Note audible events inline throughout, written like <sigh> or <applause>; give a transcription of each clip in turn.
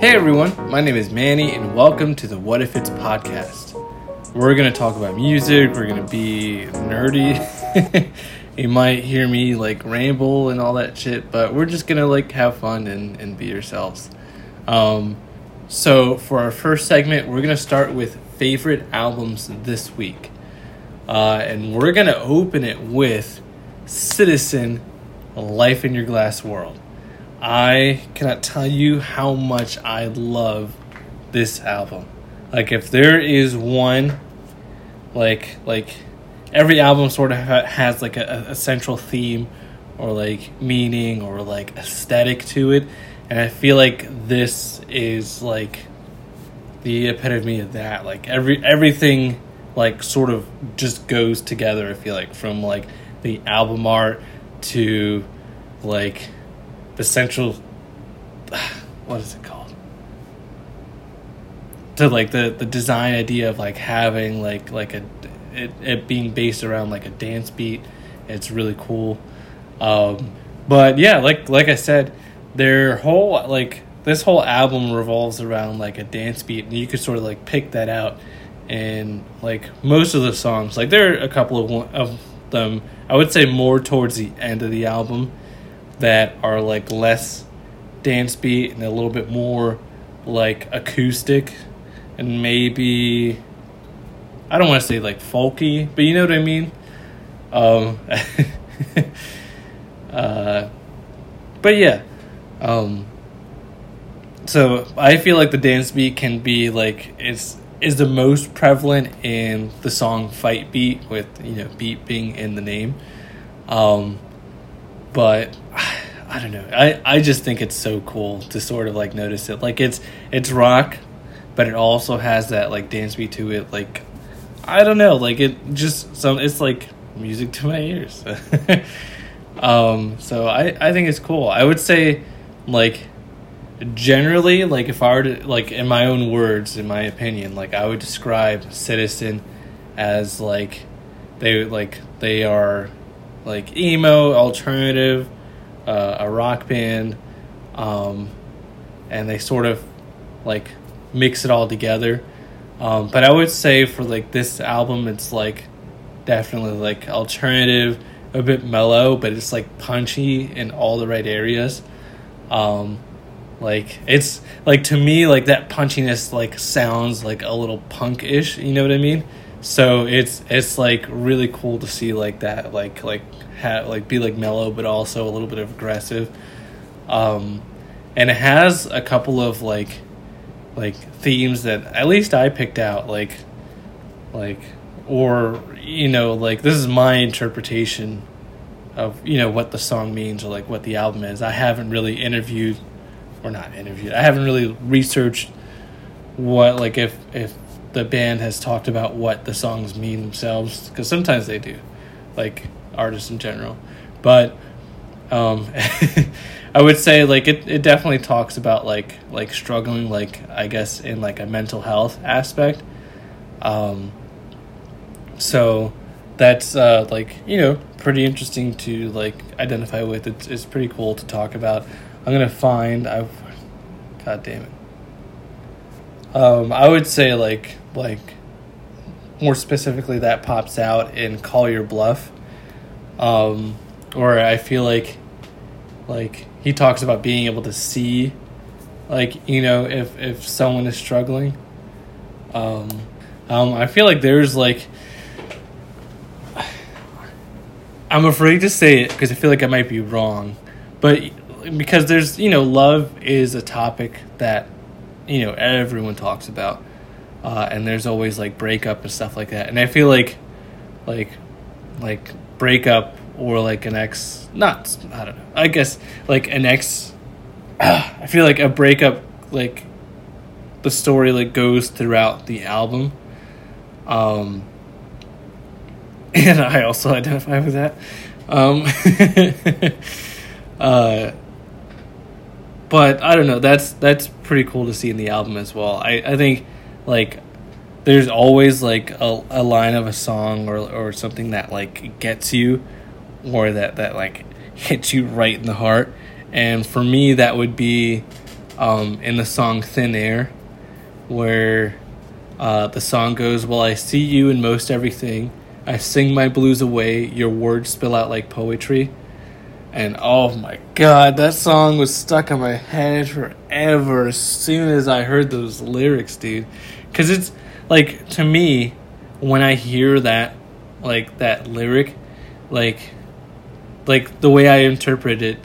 Hey everyone, my name is Manny, and welcome to the What If It's podcast. We're gonna talk about music, we're gonna be nerdy. <laughs> you might hear me like ramble and all that shit, but we're just gonna like have fun and, and be yourselves. Um, so, for our first segment, we're gonna start with favorite albums this week. Uh, and we're gonna open it with Citizen Life in Your Glass World. I cannot tell you how much I love this album. Like if there is one like like every album sort of ha- has like a, a central theme or like meaning or like aesthetic to it and I feel like this is like the epitome of that. Like every everything like sort of just goes together, I feel like from like the album art to like the central what is it called? To like the the design idea of like having like like a it, it being based around like a dance beat. It's really cool. Um but yeah like like i said their whole like this whole album revolves around like a dance beat. And you could sort of like pick that out and like most of the songs. Like there are a couple of one, of them. I would say more towards the end of the album that are like less dance beat and a little bit more like acoustic and maybe I don't want to say like folky, but you know what I mean. Um, <laughs> uh, but yeah, um, so I feel like the dance beat can be like is is the most prevalent in the song "Fight Beat" with you know beat being in the name. Um, but <sighs> I don't know. I, I just think it's so cool to sort of like notice it. Like it's it's rock, but it also has that like dance beat to it. Like I don't know. Like it just some. It's like music to my ears. <laughs> um. So I I think it's cool. I would say like generally like if I were to like in my own words in my opinion like I would describe Citizen as like they like they are like emo alternative uh, a rock band um, and they sort of like mix it all together. Um, but i would say for like this album it's like definitely like alternative a bit mellow but it's like punchy in all the right areas. Um, like it's like to me like that punchiness like sounds like a little punk-ish you know what i mean so it's it's like really cool to see like that like like have like be like mellow but also a little bit of aggressive. Um and it has a couple of like like themes that at least i picked out like like or you know like this is my interpretation of you know what the song means or like what the album is. I haven't really interviewed or not interviewed i haven't really researched what like if if the band has talked about what the songs mean themselves because sometimes they do like artists in general. But um <laughs> i would say like it, it definitely talks about like like struggling like i guess in like a mental health aspect. Um so that's uh like you know pretty interesting to like identify with. It's, it's pretty cool to talk about. I'm gonna find i've god damn it um, I would say like like more specifically that pops out in Call Your Bluff, um, or I feel like like he talks about being able to see like you know if if someone is struggling. Um, um, I feel like there's like I'm afraid to say it because I feel like I might be wrong, but because there's you know love is a topic that you know everyone talks about uh, and there's always like breakup and stuff like that. And i feel like like like breakup or like an ex not i don't know i guess like an ex <clears throat> i feel like a breakup like the story like goes throughout the album. Um <laughs> and i also identify with that. Um <laughs> uh but I don't know. That's that's pretty cool to see in the album as well. I, I think like there's always like a, a line of a song or or something that like gets you or that that like hits you right in the heart. And for me that would be um, in the song Thin Air, where uh, the song goes, Well, I see you in most everything. I sing my blues away. Your words spill out like poetry. And oh my god, that song was stuck in my head forever as soon as I heard those lyrics, dude. Because it's like, to me, when I hear that, like, that lyric, like, like the way I interpret it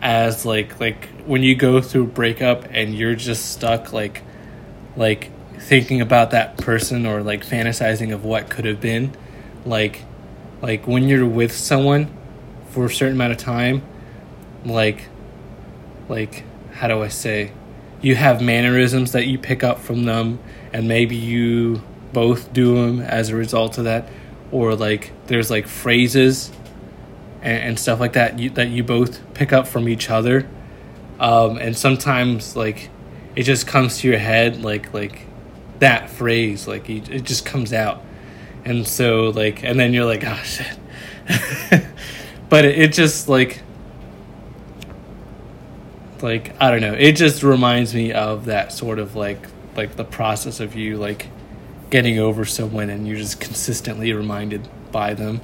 as like like when you go through breakup and you're just stuck like like thinking about that person or like fantasizing of what could have been like like when you're with someone for a certain amount of time like like how do I say? You have mannerisms that you pick up from them and maybe you both do them as a result of that or like there's like phrases and, and stuff like that you, that you both pick up from each other. Um, and sometimes like it just comes to your head like like that phrase like it just comes out. And so like and then you're like oh shit <laughs> but it, it just like like i don't know it just reminds me of that sort of like like the process of you like getting over someone and you're just consistently reminded by them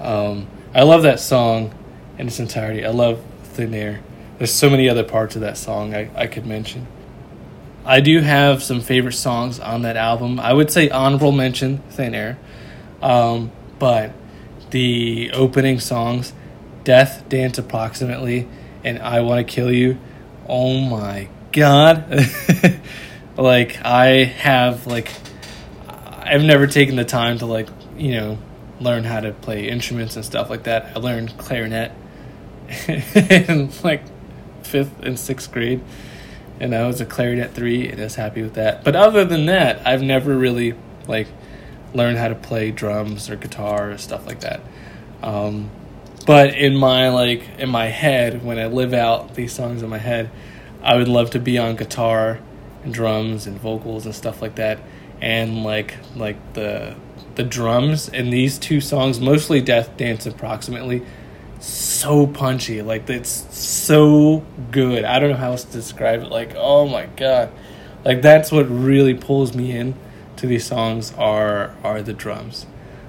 um I love that song in its entirety. I love Thin Air. There's so many other parts of that song I, I could mention. I do have some favorite songs on that album. I would say honorable mention Thin Air. Um, but the opening songs, Death Dance Approximately, and I Want to Kill You, oh my god. <laughs> like, I have, like, I've never taken the time to, like, you know, learn how to play instruments and stuff like that. I learned clarinet <laughs> in like fifth and sixth grade, and I was a clarinet three, and I was happy with that. But other than that, I've never really like learned how to play drums or guitar or stuff like that. Um, but in my like in my head, when I live out these songs in my head, I would love to be on guitar and drums and vocals and stuff like that, and like like the the drums in these two songs, mostly Death Dance approximately, so punchy. Like it's so good. I don't know how else to describe it. Like, oh my god. Like that's what really pulls me in to these songs are are the drums.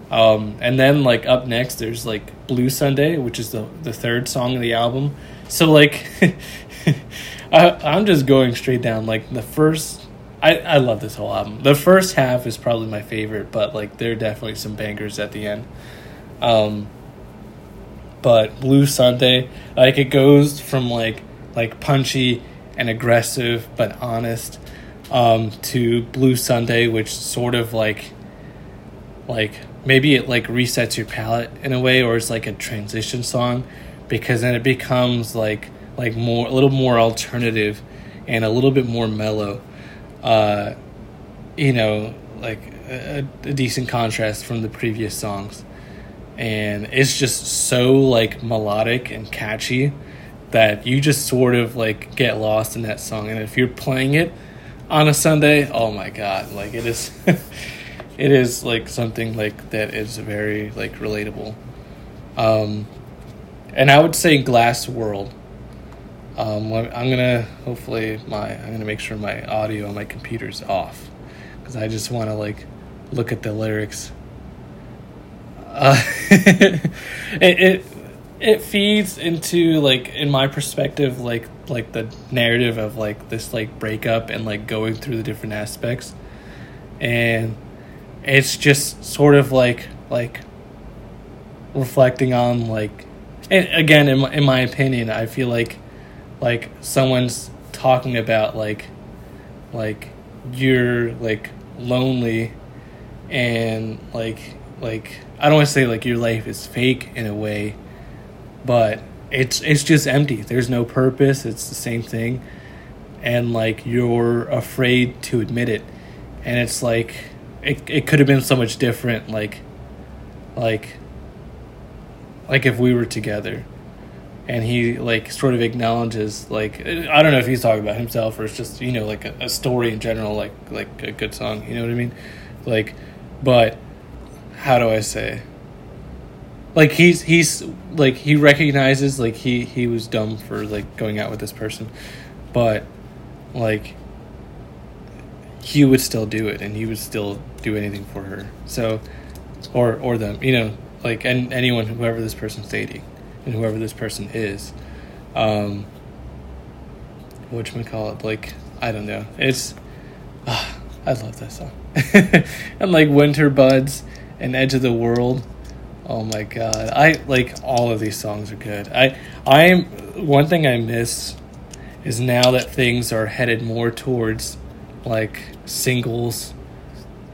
Um, and then like up next there's like Blue Sunday, which is the the third song of the album. So like <laughs> I, I'm just going straight down. Like the first I, I love this whole album. The first half is probably my favorite, but like there are definitely some bangers at the end. Um, but Blue Sunday, like it goes from like like punchy and aggressive but honest um, to Blue Sunday, which sort of like like maybe it like resets your palette in a way, or it's like a transition song because then it becomes like like more a little more alternative and a little bit more mellow uh, you know, like a, a decent contrast from the previous songs. And it's just so like melodic and catchy that you just sort of like get lost in that song. And if you're playing it on a Sunday, oh my god, like it is <laughs> it is like something like that is very like relatable. Um and I would say Glass World um, I'm gonna hopefully my I'm gonna make sure my audio on my computer's off because I just want to like look at the lyrics. Uh, <laughs> it, it it feeds into like in my perspective like like the narrative of like this like breakup and like going through the different aspects. And it's just sort of like like reflecting on like and again in my, in my opinion i feel like like someone's talking about like like you're like lonely and like like I don't want to say like your life is fake in a way, but it's it's just empty. There's no purpose. It's the same thing. And like you're afraid to admit it. And it's like it it could have been so much different like like like if we were together and he like sort of acknowledges like I don't know if he's talking about himself or it's just you know like a, a, story in general like like a good song you know what I mean like but how do I say like he's he's like he recognizes like he he was dumb for like going out with this person but like he would still do it and he would still do anything for her. So or or them, you know, like and anyone whoever this person's dating and whoever this person is. Um what call it? Like I don't know. It's uh, I love that song. <laughs> and like Winter Buds and Edge of the World. Oh my god. I like all of these songs are good. I I'm one thing I miss is now that things are headed more towards like singles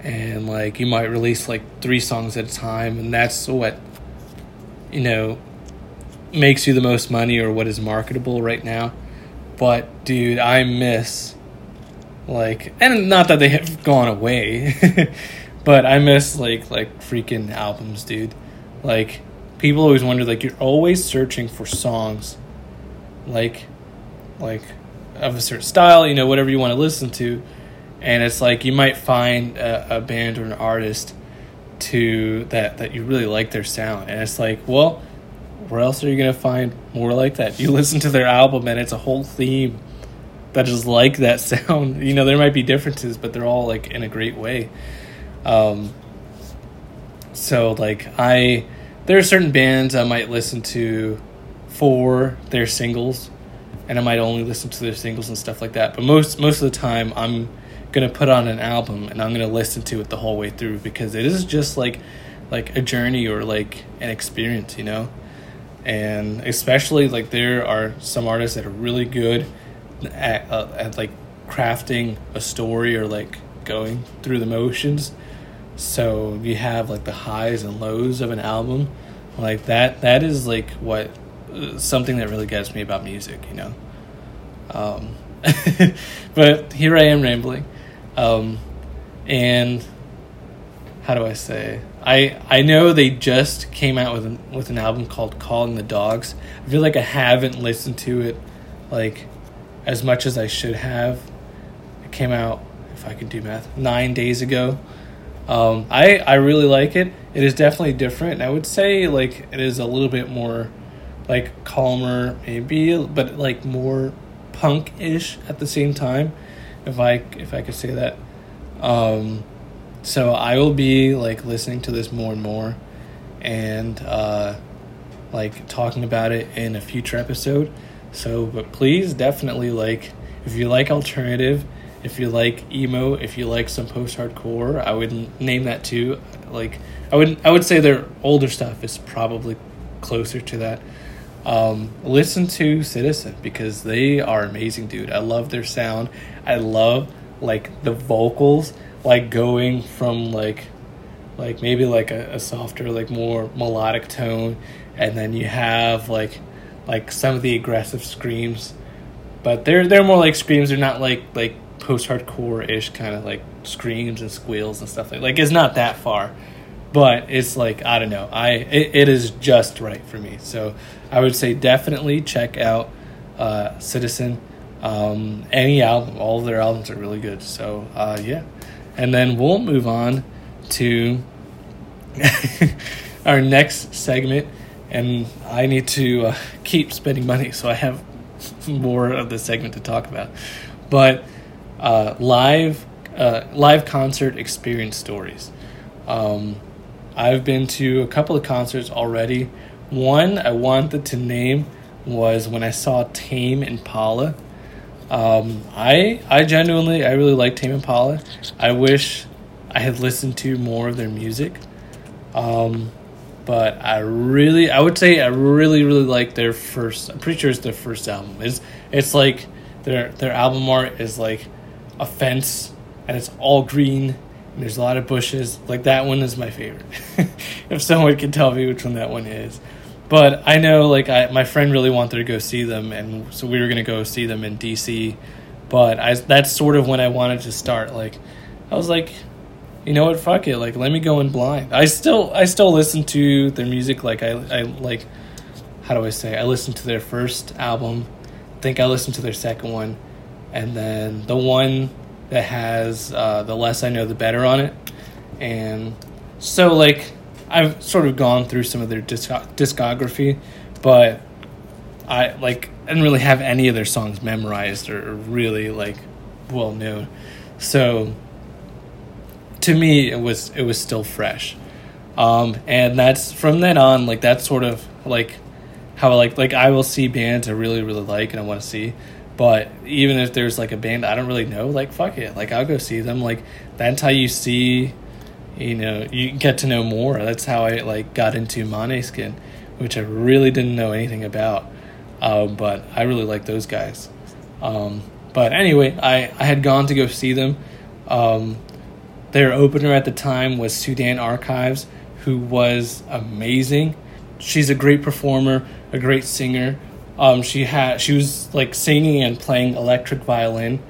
and like you might release like three songs at a time and that's what you know makes you the most money or what is marketable right now but dude i miss like and not that they have gone away <laughs> but i miss like like freaking albums dude like people always wonder like you're always searching for songs like like of a certain style you know whatever you want to listen to and it's like you might find a, a band or an artist to that that you really like their sound and it's like well where else are you to find more like that you <laughs> listen to their album and it's a whole theme that is like that <laughs> sound. You know, there might be differences, but they're all like in a great way. Um, so like I, there are certain bands I might listen to for their singles, and I might only listen to their singles and stuff like that. But most most of the time, I'm gonna put on an album and I'm gonna listen to it the whole way through because it is just like like a journey or like an experience, you know. And especially like there are some artists that are really good at, uh, at like crafting a story or like going through the motions. So you have like the highs and lows of an album, like that. That is like what uh, something that really gets me about music, you know. Um, <laughs> but here I am rambling, um, and how do I say? I I know they just came out with an, with an album called Calling the Dogs. I feel like I haven't listened to it like as much as I should have. It came out, if I can do math, nine days ago. Um, I I really like it. It is definitely different. I would say like it is a little bit more like calmer, maybe, but like more punk-ish at the same time, if I if I could say that. Um, so I will be like listening to this more and more, and uh, like talking about it in a future episode. So, but please definitely like if you like alternative, if you like emo, if you like some post hardcore, I would name that too. Like I would I would say their older stuff is probably closer to that. Um, listen to Citizen because they are amazing, dude. I love their sound. I love like the vocals, like going from like like maybe like a, a softer, like more melodic tone, and then you have like like some of the aggressive screams, but they're they're more like screams. They're not like like post hardcore ish kind of like screams and squeals and stuff like like it's not that far, but it's like I don't know. I it, it is just right for me. So I would say definitely check out uh, Citizen. Um, any album, all of their albums are really good. So uh, yeah, and then we'll move on to <laughs> our next segment and I need to uh, keep spending money so I have <laughs> more of the segment to talk about. But uh, live uh, live concert experience stories. Um, I've been to a couple of concerts already. One I wanted to name was when I saw Tame Impala. Um, I I genuinely I really like Tame Impala. I wish I had listened to more of their music. Um, but I really, I would say I really, really like their first. I'm pretty sure it's their first album. It's it's like their their album art is like a fence and it's all green and there's a lot of bushes. Like that one is my favorite. <laughs> if someone can tell me which one that one is, but I know like I my friend really wanted to go see them and so we were gonna go see them in DC, but I that's sort of when I wanted to start. Like I was like you know what? Fuck it. Like, let me go in blind. I still, I still listen to their music. Like, I, I like, how do I say? I listened to their first album. I think I listened to their second one, and then the one that has uh, the less I know, the better on it. And so, like, I've sort of gone through some of their disc- discography, but I like I didn't really have any of their songs memorized or really like well known. So to me, it was it was still fresh, um, and that's from then on. Like that's sort of like how like like I will see bands I really really like and I want to see, but even if there's like a band I don't really know, like fuck it, like I'll go see them. Like that's how you see, you know, you get to know more. That's how I like got into Måneskin, which I really didn't know anything about, um, but I really like those guys. Um, but anyway, I I had gone to go see them. Um, their opener at the time was Sudan Archives, who was amazing. She's a great performer, a great singer. Um, she had she was like singing and playing electric violin,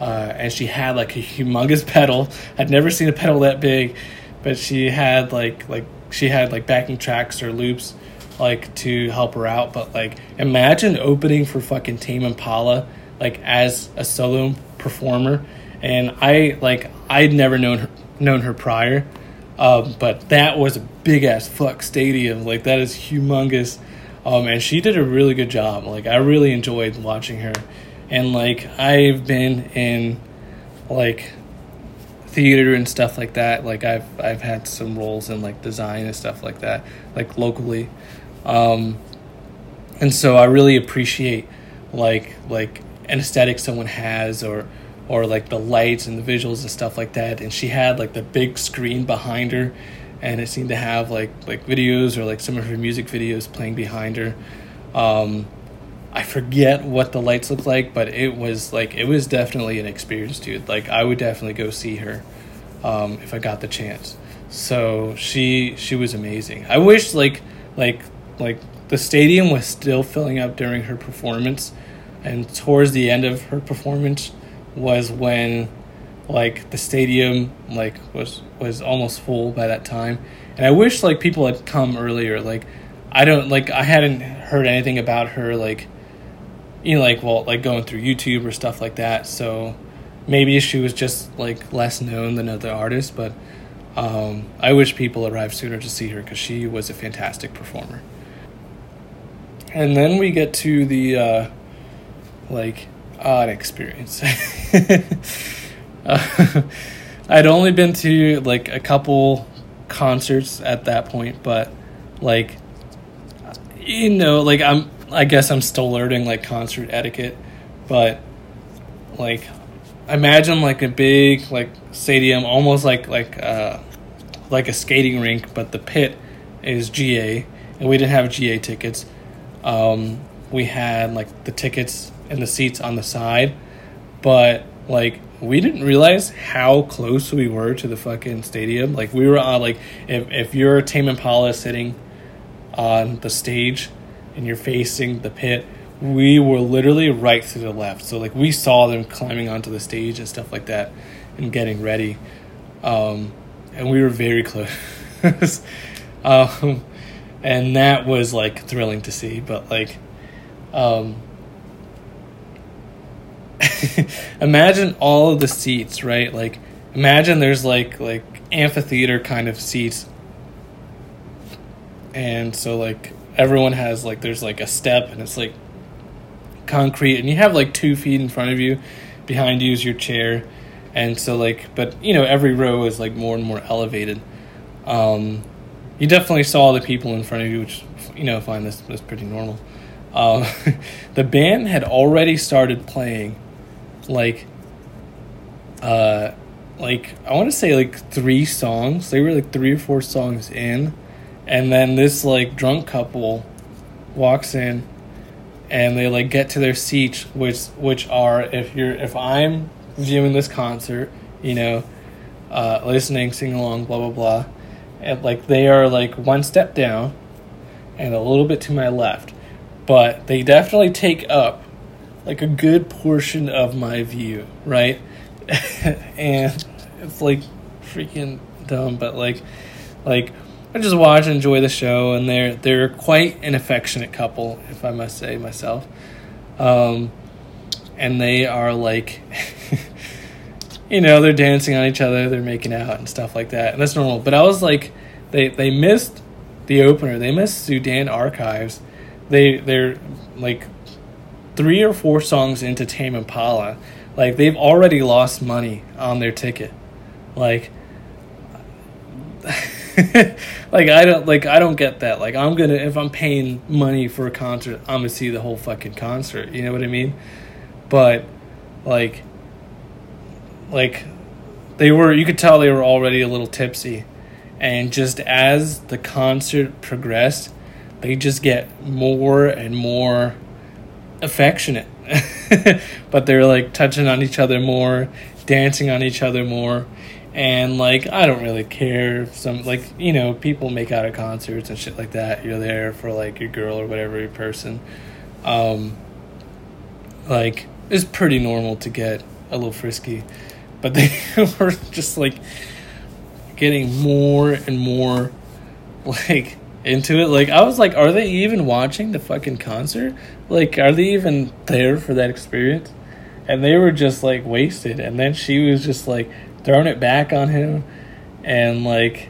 uh, and she had like a humongous <laughs> pedal. I'd never seen a pedal that big, but she had like like she had like backing tracks or loops like to help her out. But like imagine opening for fucking Tame Impala like as a solo performer and I like I'd never known her, known her prior, um, but that was a big ass fuck stadium. Like that is humongous, um, and she did a really good job. Like I really enjoyed watching her, and like I've been in like theater and stuff like that. Like I've I've had some roles in like design and stuff like that, like locally, um, and so I really appreciate like like an aesthetic someone has or or like the lights and the visuals and stuff like that. And she had like the big screen behind her, and it seemed to have like like videos or like some of her music videos playing behind her. Um, I forget what the lights looked like, but it was like it was definitely an experience, dude. Like I would definitely go see her um, if I got the chance. So she she was amazing. I wish like like like the stadium was still filling up during her performance, and towards the end of her performance, was when like the stadium like was was almost full by that time. And i wish like people had come earlier. Like i don't like i hadn't heard anything about her like you know like well like going through youtube or stuff like that. So maybe she was just like less known than other artists but um, i wish people arrived sooner to see her because she was a fantastic performer. And then we get to the uh, like odd experience. <laughs> uh, <laughs> I'd only been to like a couple concerts at that point, but like you know, like I'm I guess I'm still learning like concert etiquette, but like imagine like a big like stadium almost like like uh like a skating rink, but the pit is GA and we didn't have GA tickets. Um we had like the tickets and the seats on the side, but like we didn't realize how close we were to the fucking stadium. Like we were on like if if you're Tame Impala sitting on the stage and you're facing the pit, we were literally right to the left. So like we saw them climbing onto the stage and stuff like that and getting ready. Um, and we were very <laughs> close. um, and that was like thrilling to see, but like um <laughs> imagine all of the seats, right? Like imagine there's like like amphitheater kind of seats. And so like everyone has like there's like a step and it's like concrete and you have like two feet in front of you behind you is your chair and so like but you know every row is like more and more elevated um you definitely saw the people in front of you which you know find this this pretty normal um <laughs> the band had already started playing like uh like I want to say like three songs. They were like three or four songs in, and then this like drunk couple walks in, and they like get to their seats, which which are if you're if I'm viewing this concert, you know, uh, listening, sing along, blah blah blah, and like they are like one step down, and a little bit to my left, but they definitely take up like a good portion of my view, right? <laughs> and it's like freaking dumb, but like like I just watch and enjoy the show and they're they're quite an affectionate couple, if I must say myself. Um and they are like <laughs> you know, they're dancing on each other, they're making out and stuff like that. And that's normal. But I was like they they missed the opener. They missed Sudan Archives. They they're like three or four songs into Tame Impala, like they've already lost money on their ticket. Like <laughs> like I don't like I don't get that. Like I'm gonna if I'm paying money for a concert, I'm gonna see the whole fucking concert. You know what I mean? But like like they were you could tell they were already a little tipsy. And just as the concert progressed, they just get more and more affectionate. <laughs> but they're like touching on each other more, dancing on each other more and like I don't really care if some like you know people make out at concerts and shit like that. You're there for like your girl or whatever your person. Um, like it's pretty normal to get a little frisky, but <laughs> they were just like getting more and more like into it. Like I was like, are they even watching the fucking concert? Like, are they even there for that experience? And they were just like wasted. And then she was just like throwing it back on him. And like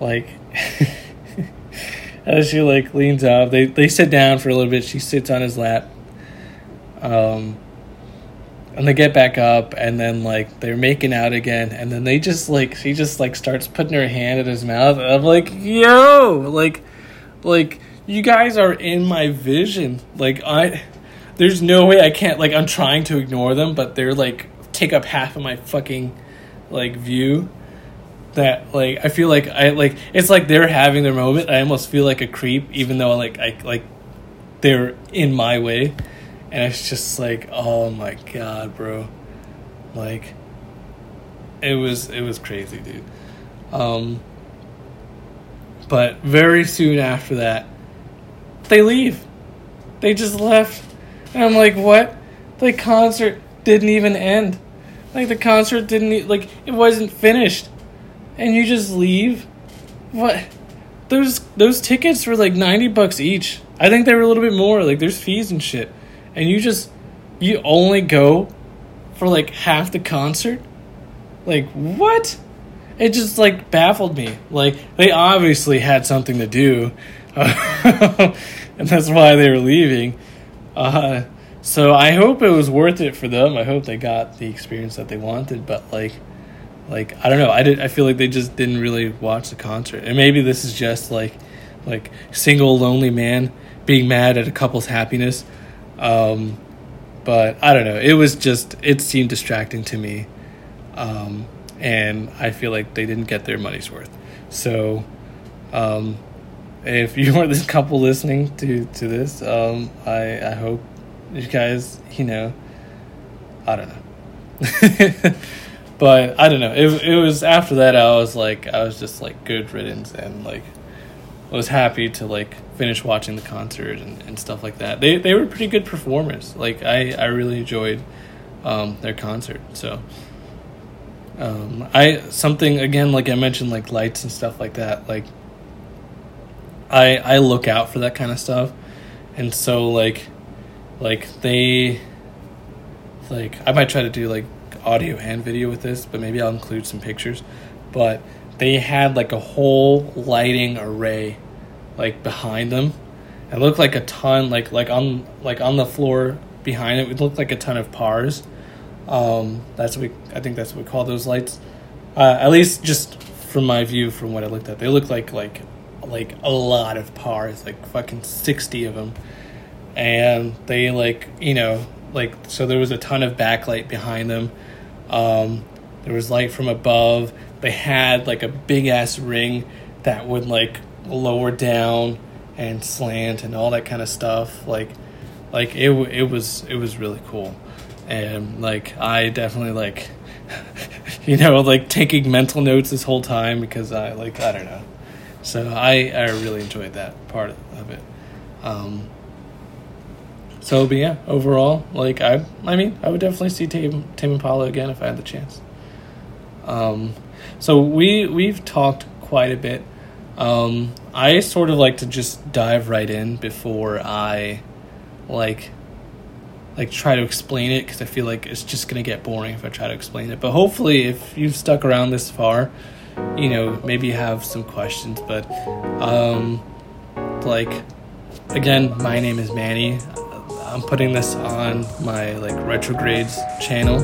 like <laughs> as she like leans up they they sit down for a little bit. She sits on his lap. Um and they get back up and then like they're making out again. And then they just like she just like starts putting her hand in his mouth. I'm like yo! Like like you guys are in my vision like i there's no way i can't like i'm trying to ignore them but they're like take up half of my fucking like view that like I feel like I like it's like they're having their moment. I almost feel like a creep, even though like I like they're in my way, and it's just like oh my god, bro, like it was it was crazy, dude. Um, but very soon after that, they leave. They just left, and I'm like, what? The concert didn't even end. Like the concert didn't like it wasn't finished, and you just leave. What? Those those tickets were like ninety bucks each. I think they were a little bit more. Like there's fees and shit, and you just you only go for like half the concert. Like what? It just like baffled me. Like they obviously had something to do, <laughs> and that's why they were leaving. Uh, so I hope it was worth it for them. I hope they got the experience that they wanted. But like, like I don't know. I did. I feel like they just didn't really watch the concert. And maybe this is just like, like single lonely man being mad at a couple's happiness. Um, but I don't know. It was just it seemed distracting to me, um, and I feel like they didn't get their money's worth. So, um, if you are this couple listening to to this, um, I I hope you guys, you know, I don't know. <laughs> but I don't know. It, it was after that I was like I was just like good riddance and like I was happy to like finish watching the concert and, and stuff like that. They they were pretty good performers. Like I I really enjoyed um, their concert. So um, I something again like I mentioned like lights and stuff like that. Like I I look out for that kind of stuff, and so like like they like I might try to do like audio and video with this, but maybe I'll include some pictures. But they had like a whole lighting array like behind them. It looked like a ton like like on like on the floor behind it, it looked like a ton of pars. Um, that's what we, I think that's what we call those lights. Uh, at least just from my view, from what I looked at, they look like like like a lot of pars, like fucking sixty of them and they like you know like so there was a ton of backlight behind them. Um, there was light from above. They had like a big ass ring that would like lower down and slant and all that kind of stuff. Like like it it was it was really cool. And like I definitely like <laughs> you know like taking mental notes this whole time because I like I don't know so I I really enjoyed that part of it um, so, but yeah, overall, like I, I mean, I would definitely see Tame Tame Impala again if I had the chance. Um, so we we've talked quite a bit. Um, I sort of like to just dive right in before I, like, like try to explain it because I feel like it's just gonna get boring if I try to explain it. But hopefully, if you've stuck around this far, you know, maybe have some questions. But, um, like, again, my name is Manny I'm putting this on my like retrogrades channel.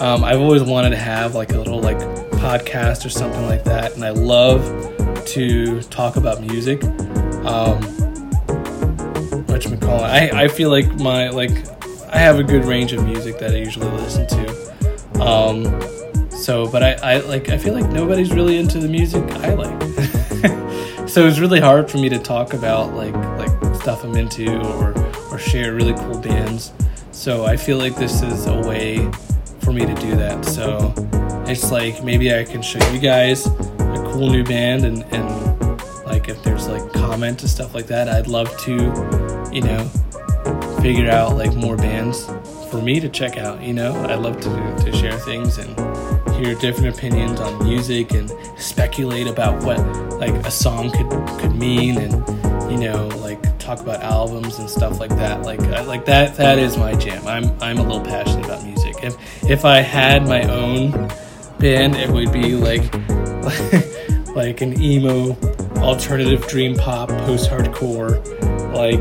Um, I've always wanted to have like a little like podcast or something like that, and I love to talk about music. Um, what you call it? I I feel like my like I have a good range of music that I usually listen to. Um, so, but I, I like I feel like nobody's really into the music I like. <laughs> so it's really hard for me to talk about like like stuff I'm into or or share really cool bands. So I feel like this is a way for me to do that. So it's like maybe I can show you guys a cool new band and, and like if there's like comment and stuff like that, I'd love to, you know, figure out like more bands for me to check out, you know? I'd love to, to share things and hear different opinions on music and speculate about what like a song could could mean and you know like talk about albums and stuff like that. Like I, like that that is my jam. I'm i'm a little passionate about music. If if i had my own band it would be like <laughs> like an emo alternative dream pop post hardcore like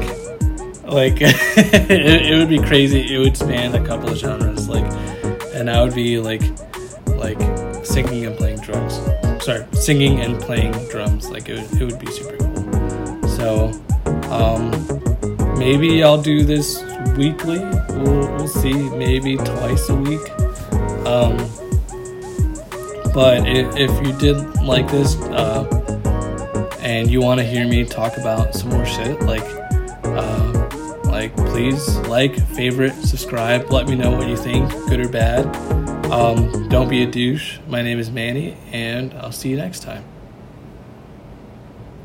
like <laughs> it, it would be crazy. It would span a couple of genres like and i would be like like singing and playing drums. Sorry, singing and playing drums. Like it would, it would be super cool. So um, maybe I'll do this weekly. We'll, we'll see. Maybe twice a week. Um, but if, if you did like this uh, and you want to hear me talk about some more shit, like uh, like please like, favorite, subscribe. Let me know what you think, good or bad. Um, don't be a douche. My name is Manny, and I'll see you next time.